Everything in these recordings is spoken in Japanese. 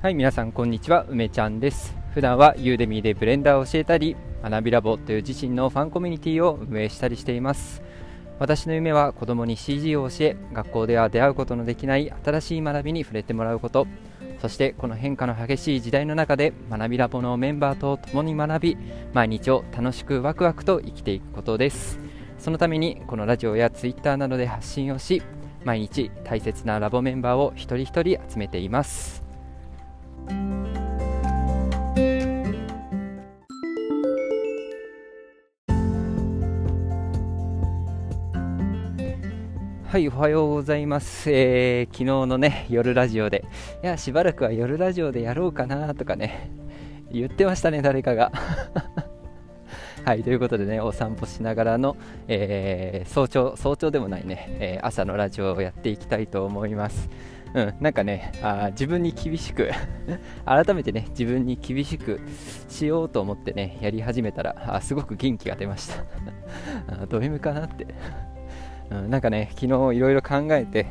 はい、皆さんこんにちは、梅ちゃんです。普段はユーデミーでブレンダーを教えたり、学びラボという自身のファンコミュニティを運営したりしています。私の夢は子供に CG を教え、学校では出会うことのできない新しい学びに触れてもらうこと、そしてこの変化の激しい時代の中で学びラボのメンバーと共に学び、毎日を楽しくワクワクと生きていくことです。そのためにこのラジオやツイッターなどで発信をし、毎日大切なラボメンバーを一人一人集めています。はい、おはようございます。えー、昨日のね、夜ラジオで、いや、しばらくは夜ラジオでやろうかなとかね、言ってましたね、誰かが。はい、ということでね、お散歩しながらの、えー、早朝、早朝でもないね、えー、朝のラジオをやっていきたいと思います。うん、なんかね、あ自分に厳しく 改めてね、自分に厳しくしようと思ってね、やり始めたら、あすごく元気が出ました あ。ド M かなってうん、なんかね、昨日いろいろ考えて、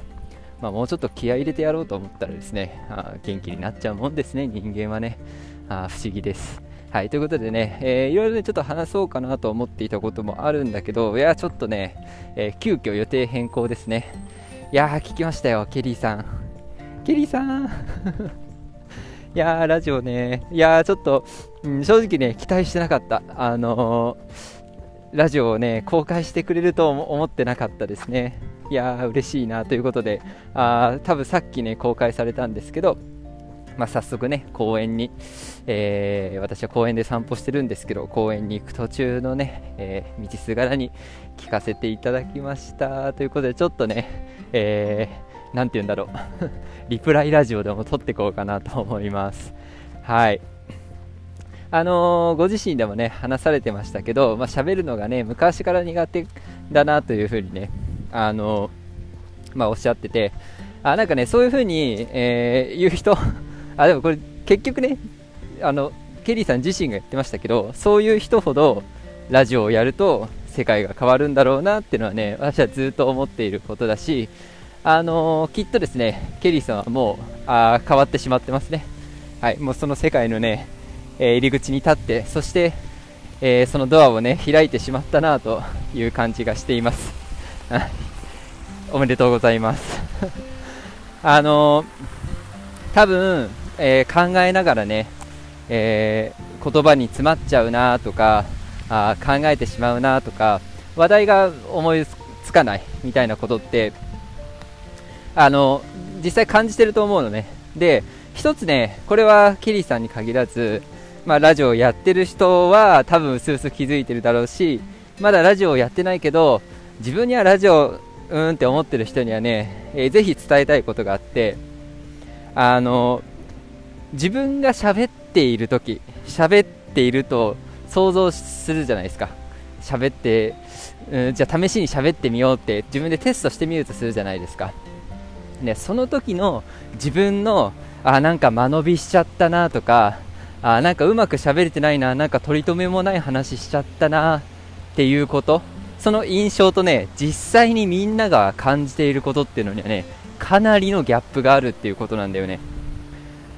まあ、もうちょっと気合い入れてやろうと思ったらですね、あ元気になっちゃうもんですね、人間はね。あ不思議です。はい、ということでね、えー、いろいろね、ちょっと話そうかなと思っていたこともあるんだけど、いや、ちょっとね、えー、急遽予定変更ですね。いやー、聞きましたよ、ケリーさん。ケリーさん いやー、ラジオね、いやー、ちょっと、うん、正直ね、期待してなかった。あのーラジオをね公開してくれると思ってなかったですね。いやー嬉しいなということであ多分さっきね公開されたんですけどまあ、早速ね公園に、えー、私は公園で散歩してるんですけど公園に行く途中のね、えー、道すがらに聞かせていただきましたということでちょっとね、えー、て言うんだろう。リプライラジオでも撮っていこうかなと思います。はい。あのー、ご自身でもね話されてましたけど、まあ、喋るのがね昔から苦手だなというふうにね、あのー、まあ、おっしゃっててあなんかねそういうふうに、えー、言う人あでもこれ結局ねあのケリーさん自身が言ってましたけどそういう人ほどラジオをやると世界が変わるんだろうなっていうのはね私はずっと思っていることだしあのー、きっとですねケリーさんはもうあ変わってしまってますね。はいもうその世界のねえ入り口に立ってそして、えそのドアをね開いてしまったなという感じがしています。おめでとうございます。あの多分、えー、考えながらね、えー、言葉に詰まっちゃうなとかあ考えてしまうなとか話題が思いつかないみたいなことってあの実際感じてると思うのね。で一つねこれはケリーさんに限らずまあ、ラジオをやってる人は多分スースー気づいてるだろうしまだラジオをやってないけど自分にはラジオうんって思ってる人にはね、えー、ぜひ伝えたいことがあってあの自分が喋っている時喋っていると想像するじゃないですか。喋って、うん、じゃあ試しに喋ってみようって自分でテストしてみるとするじゃないですか。ね、その時の自分のあなんか間延びしちゃったなとかあなんかうまく喋れてないな、なんか取り留めもない話しちゃったなっていうこと、その印象とね、実際にみんなが感じていることっていうのにはね、かなりのギャップがあるっていうことなんだよね。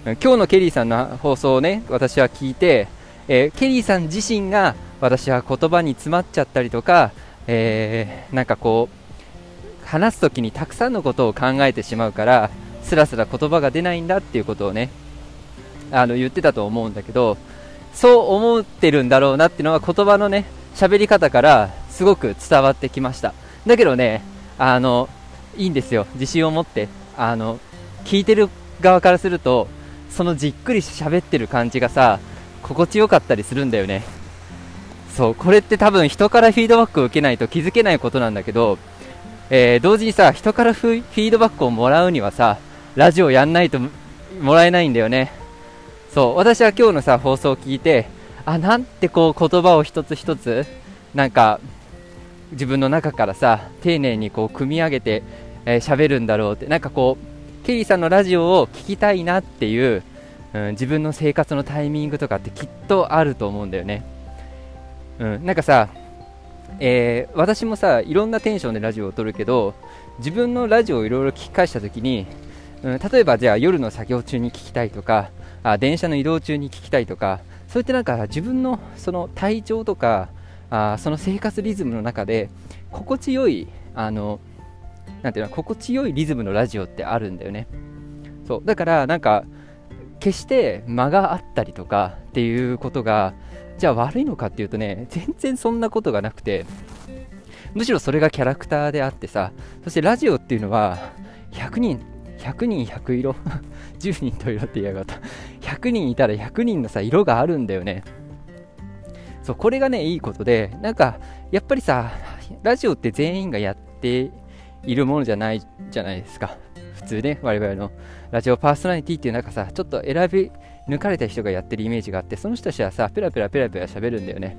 今日のケリーさんの放送をね、私は聞いて、えー、ケリーさん自身が私は言葉に詰まっちゃったりとか、えー、なんかこう、話す時にたくさんのことを考えてしまうから、すらすら言葉が出ないんだっていうことをね、あの言ってたと思うんだけどそう思ってるんだろうなっていうのは言葉のね喋り方からすごく伝わってきました。だけどねあのいいんですよ。自信を持ってあの聞いてる側からするとそのじっくり喋ってる感じがさ心地よかったりするんだよね。そうこれって多分人からフィードバックを受けないと気づけないことなんだけど、えー、同時にさ人からフィードバックをもらうにはさラジオやんないともらえないんだよね。そう私は今日のさ放送を聞いてあなんてこう言葉を一つ一つなんか自分の中からさ丁寧にこう組み上げて喋、えー、るんだろうって。なんかこうケリーさんのラジオを聞きたいなっていう、うん、自分の生活のタイミングとかってきっとあると思うんだよね、うん、なんかさ、えー、私もさいろんなテンションでラジオを撮るけど自分のラジオをいろいろ聞き返した時に、うん、例えばじゃあ夜の作業中に聞きたいとかあ電車の移動中に聞きたいとかそういったなんか自分のその体調とかあその生活リズムの中で心地よいあのなていうの心地よいリズムのラジオってあるんだよね。そう。だからなんか決して間があったりとかっていうことがじゃあ悪いのかっていうとね全然そんなことがなくてむしろそれがキャラクターであってさそしてラジオっていうのは100人100人100色？10人と色って言いやがった。100人いたら100人のさ色があるんだよね。そうこれがねいいことでなんかやっぱりさラジオって全員がやっているものじゃないじゃないですか。普通ね我々の。ラジオパーソナリティっていうなんかさちょっと選び抜かれた人がやってるイメージがあってその人たちはさペラペラペラペラ喋るんだよね。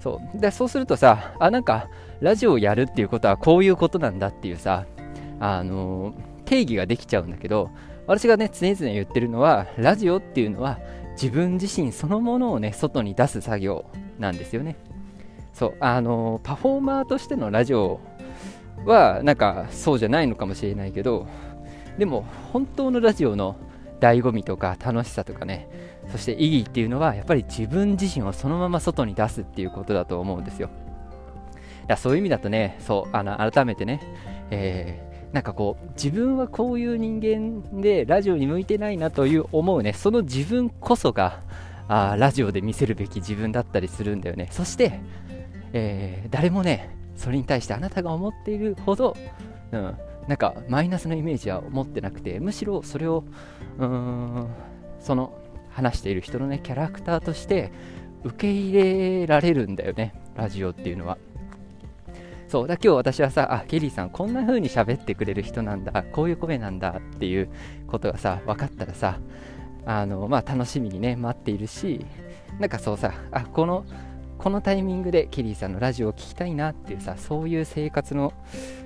そう。でそうするとさあなんかラジオをやるっていうことはこういうことなんだっていうさあのー、定義ができちゃうんだけど私がね常々言ってるのはラジオっていうのは自分自身そのものをね外に出す作業なんですよね。そうあの、パフォーマーとしてのラジオはなんかそうじゃないのかもしれないけどでも本当のラジオの醍醐味とか楽しさとかねそして意義っていうのはやっぱり自分自身をそのまま外に出すっていうことだと思うんですよ。いやそういう意味だとねそうあの改めてね、え、なんかこう自分はこういう人間でラジオに向いてないなという思うね。その自分こそがあラジオで見せるべき自分だったりするんだよね。そして、えー、誰もねそれに対してあなたが思っているほど、うん、なんかマイナスのイメージは持ってなくてむしろそれをうんその話している人のねキャラクターとして受け入れられるんだよね。ラジオっていうのは。そうだ今日私はさあケリーさんこんな風に喋ってくれる人なんだこういう声なんだっていうことがさ分かったらさあのまあ楽しみにね待っているしなんかそうさあこのこのタイミングでケリーさんのラジオを聴きたいなっていうさそういう生活の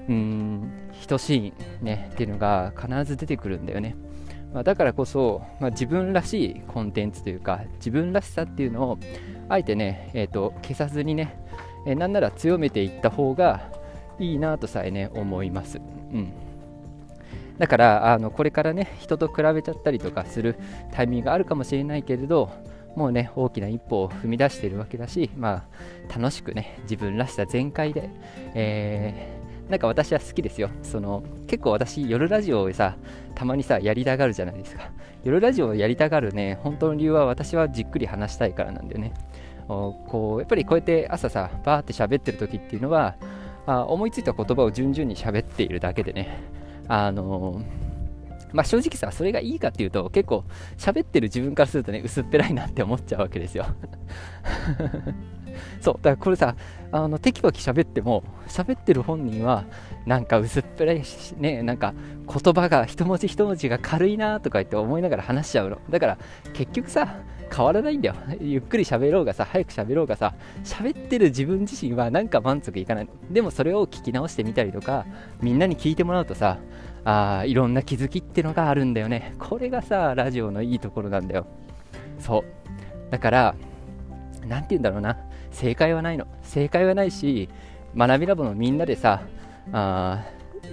うん等しいねっていうのが必ず出てくるんだよね、まあ、だからこそ、まあ、自分らしいコンテンツというか自分らしさっていうのをあえてね、えーと、消さずにね、え、なんなら強めていった方がいいなとさえね思います、うん。だからあのこれからね人と比べちゃったりとかするタイミングがあるかもしれないけれどもうね大きな一歩を踏み出しているわけだし、まあ、楽しくね自分らしさ全開で、えー、なんか私は好きですよ。その結構私夜ラジオをさたまにさやりたがるじゃないですか。夜ラジオをやりたがるね本当の理由は私はじっくり話したいからなんだよね。こうやっぱりこうやって朝さバーって喋ってる時っていうのはあ思いついた言葉を順々に喋っているだけでねあのまあ、正直さ、それがいいかっていうと、結構喋ってる自分からするとね、薄っぺらいなって思っちゃうわけですよ。そう、だからこれさ、あのテキパキ喋っても、喋ってる本人は、なんか薄っぺらいし、ね、なんか言葉が一文字一文字が軽いなとか言って思いながら話しちゃうの。だから結局さ、変わらないんだよ。ゆっくり喋ろうがさ、早く喋ろうがさ、喋ってる自分自身はなんか満足いかない。でもそれを聞き直してみたりとか、みんなに聞いてもらうとさ、あいろんな気づきってのがあるんだよね。これがさ、ラジオのいいところなんだよ。そう。だから、なんて言うんだろうな。正解はないの。正解はないし、学びラボのみんなでさ、あ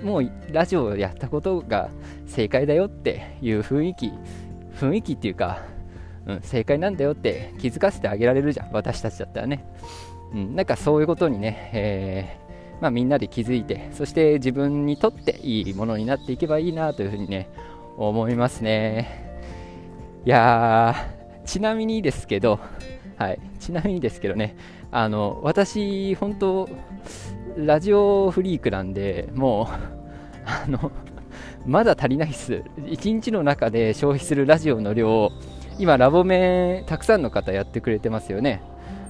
もうラジオをやったことが正解だよっていう雰囲気、雰囲気っていうか、うん、正解なんだよって気づかせてあげられるじゃん、私たちだったらね。うん、なんかそういうことにね、えー、まあ、みんなで気づいて、そして自分にとっていいものになっていけばいいなというふうにね、思いますね。いや、ちなみにですけど、はい、ちなみにですけどね、あの私、本当、ラジオフリークなんで、もう、あの、まだ足りないっす。1日の中で消費するラジオの量今、ラボメたくさんの方やってくれてますよね。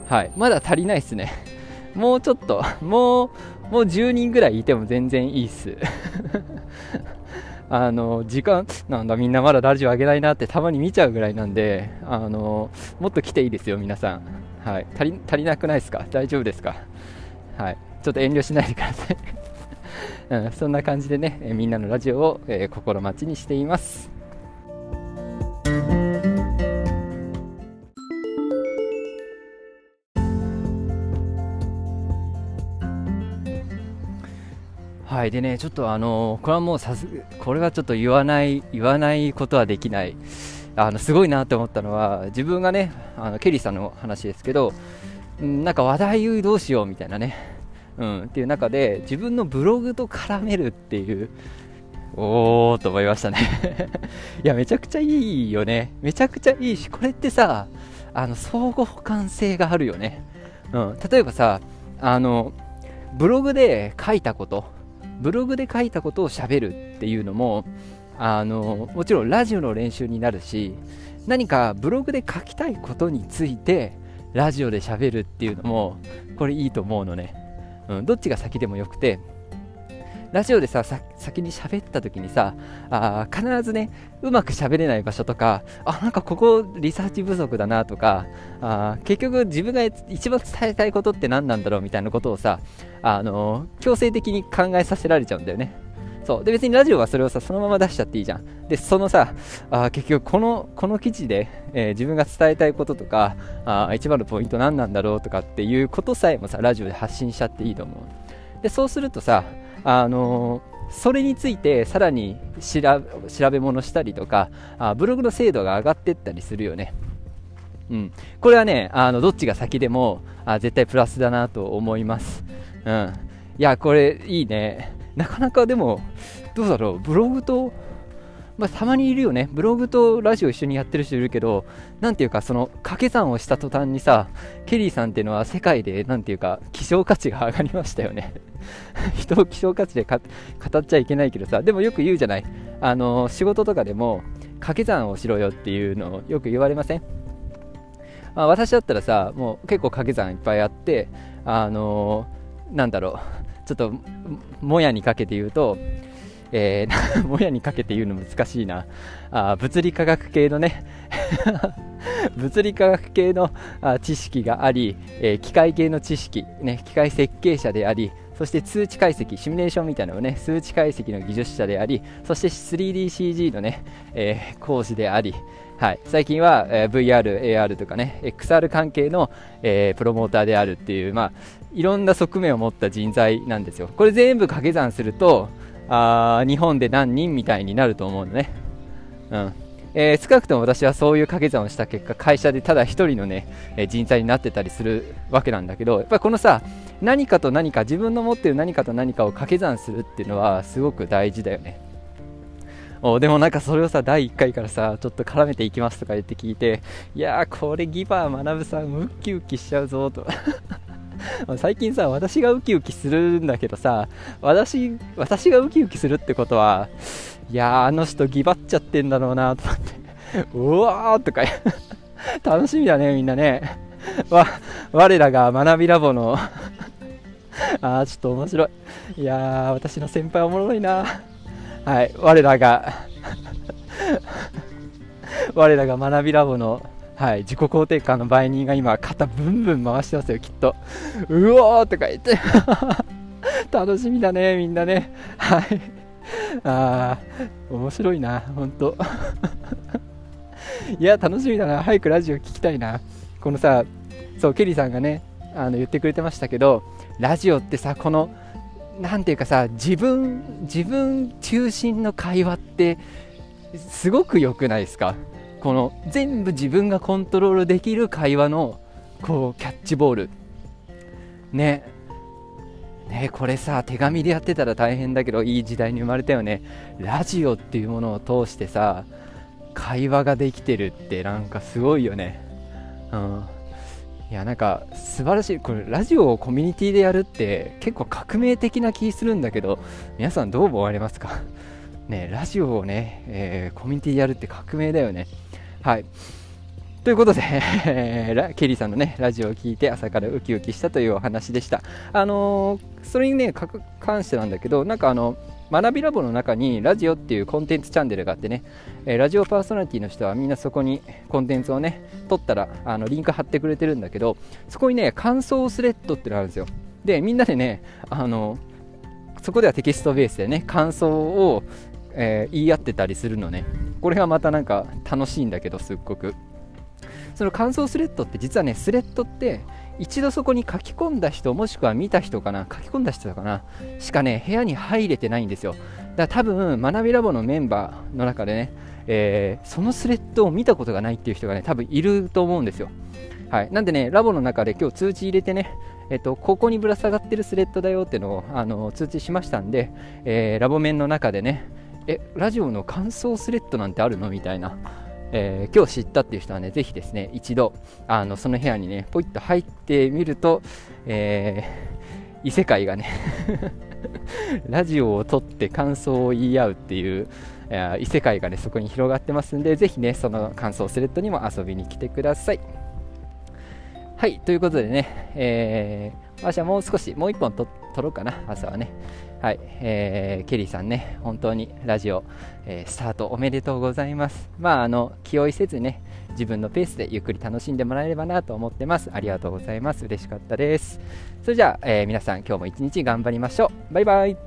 はい。まだ足りないっすね。もうちょっと、もう、もう10人ぐらいいても全然いいっす。あの、時間、なんだ、みんなまだラジオ上げないなってたまに見ちゃうぐらいなんで、あの、もっと来ていいですよ、皆さん。はい。足り、足りなくないですか？大丈夫ですか？はい。ちょっと遠慮しないでください。うん、そんな感じでね、みんなのラジオを、えー、心待ちにしています。いでねちょっとあのこれはもうさすこれはちょっと言わない言わないことはできない。あのすごいなって思ったのは自分がねあのケリーさんの話ですけどなんか話題どうしようみたいなね、うん、っていう中で自分のブログと絡めるっていうおーと思いましたね。いやめちゃくちゃいいよね。めちゃくちゃいいしこれってさあの相互補完性があるよね、うん、例えばさあのブログで書いたことブログで書いたことをしゃべるっていうのもあのもちろんラジオの練習になるし何かブログで書きたいことについてラジオでしゃべるっていうのもこれいいと思うのね、うん、どっちが先でもよくてラジオでさ先に喋った時にさあ必ずねうまく喋れない場所とかあなんかここリサーチ不足だなとかあ結局自分が一番伝えたいことって何なんだろうみたいなことをさあの強制的に考えさせられちゃうんだよね。そう。で別にラジオはそれをさそのまま出しちゃっていいじゃん。でそのさあ結局このこの記事で、えー、自分が伝えたいこととかあ一番のポイント何なんだろうとかっていうことさえもさラジオで発信しちゃっていいと思う。でそうするとさあの、それについてさらに調べ物したりとかあブログの精度が上がっていったりするよね。うん、これはねあのどっちが先でもあ絶対プラスだなと思います、うん、いやこれいいね。なかなかでも、どうだろう、ブログと、まあ、たまにいるよね、ブログとラジオ一緒にやってる人いるけど、なんていうか、その掛け算をした途端にさ、ケリーさんっていうのは世界で、なんていうか、希少価値が上がりましたよね。人を希少価値で語っちゃいけないけどさ、でもよく言うじゃない、あの仕事とかでも、掛け算をしろよっていうのをよく言われません？まあ、私だったらさ、もう結構掛け算いっぱいあって、あの、なんだろう、ちょっともやにかけて言うと、えー、もやにかけて言うの難しいな。あ物理科学系のね。物理科学系のあ知識があり、えー、機械系の知識、ね、機械設計者でありそして通知解析、シミュレーションみたいなのをね、数値解析の技術者であり、そして 3DCG のね、えー、講師であり、はい、最近は、えー、VR、AR とかね、XR 関係の、えー、プロモーターであるっていう、まあ、いろんな側面を持った人材なんですよ。これ全部掛け算すると、あ日本で何人みたいになると思うのね。うんえー、少なくとも私はそういう掛け算をした結果、会社でただ1人のね、え、人材になってたりするわけなんだけど、やっぱりこのさ、何かと何か、自分の持ってる何かと何かを掛け算するっていうのはすごく大事だよね。おでもなんかそれをさ、第1回からさ、ちょっと絡めていきますとか言って聞いて、いやー、これギバー学さん、ウッキウキしちゃうぞと。最近さ、私がウキウキするんだけどさ、私、私がウキウキするってことは、いや、あの人ギバっちゃってんだろうなと思って、うわーとか、楽しみだね、みんなね。わ、我らが学びラボの あー、ちょっと面白い。いやー、私の先輩おもろいな。はい、我らが 我らが学びラボのはい、自己肯定感の売人が今、肩ブンブン回してますよ、きっと。うおーとか言って 楽しみだね、みんなね。はい。あー、面白いな、ほんと。いや、楽しみだな。早くラジオ聞きたいな。このさ、そう、ケリーさんがね、あの言ってくれてましたけど、ラジオってさ、この、なんていうかさ、自分、自分中心の会話って、すごく良くないですか？この全部自分がコントロールできる会話のこうキャッチボール。ね。ねこれさ手紙でやってたら大変だけどいい時代に生まれたよね。ラジオっていうものを通してさ会話ができてるってなんかすごいよね。うん。いやなんか素晴らしい。これラジオをコミュニティでやるって結構革命的な気するんだけど皆さんどう思われますか？ねラジオをね、えー、コミュニティでやるって革命だよね。はい。ということで、ケリーさんのね、ラジオを聞いて朝からウキウキしたというお話でした。あのー、それにね、関してなんだけど、なんかあの、学びラボの中にラジオっていうコンテンツチャンネルがあってね、えー、ラジオパーソナリティの人はみんなそこにコンテンツをね、取ったらあのリンク貼ってくれてるんだけど、そこにね、感想スレッドってのがあるんですよ。で、みんなでね、あの、そこではテキストベースでね、感想をえー、言い合ってたりするのねこれがまたなんか楽しいんだけどすっごく。その感想スレッドって実はねスレッドって一度そこに書き込んだ人もしくは見た人かな書き込んだ人かなしかね部屋に入れてないんですよ。だから多分学びラボのメンバーの中でね、えー、そのスレッドを見たことがないっていう人がね、多分いると思うんですよ。はい、なんでね、ラボの中で今日通知入れてね、えっと、ここにぶら下がってるスレッドだよっていうのをあの通知しましたんで、えー、ラボ面の中でね、え、ラジオの感想スレッドなんてあるの？みたいな、えー、今日知ったっていう人はね、ぜひですね、一度、あのその部屋にね、ポイッと入ってみると、えー、異世界がね ラジオを撮って感想を言い合うっていう、異世界がね、そこに広がってますんで、ぜひね、その感想スレッドにも遊びに来てください。はい、ということでね、えー、私はもう少し、もう一本撮って撮ろうかな、朝はね。はい、えー、ケリーさんね、本当にラジオ、えー、スタートおめでとうございます。まあ、あの、気負いせずね、自分のペースでゆっくり楽しんでもらえればなと思ってます。ありがとうございます。嬉しかったです。それじゃあ、えー、皆さん今日も一日頑張りましょう。バイバイ。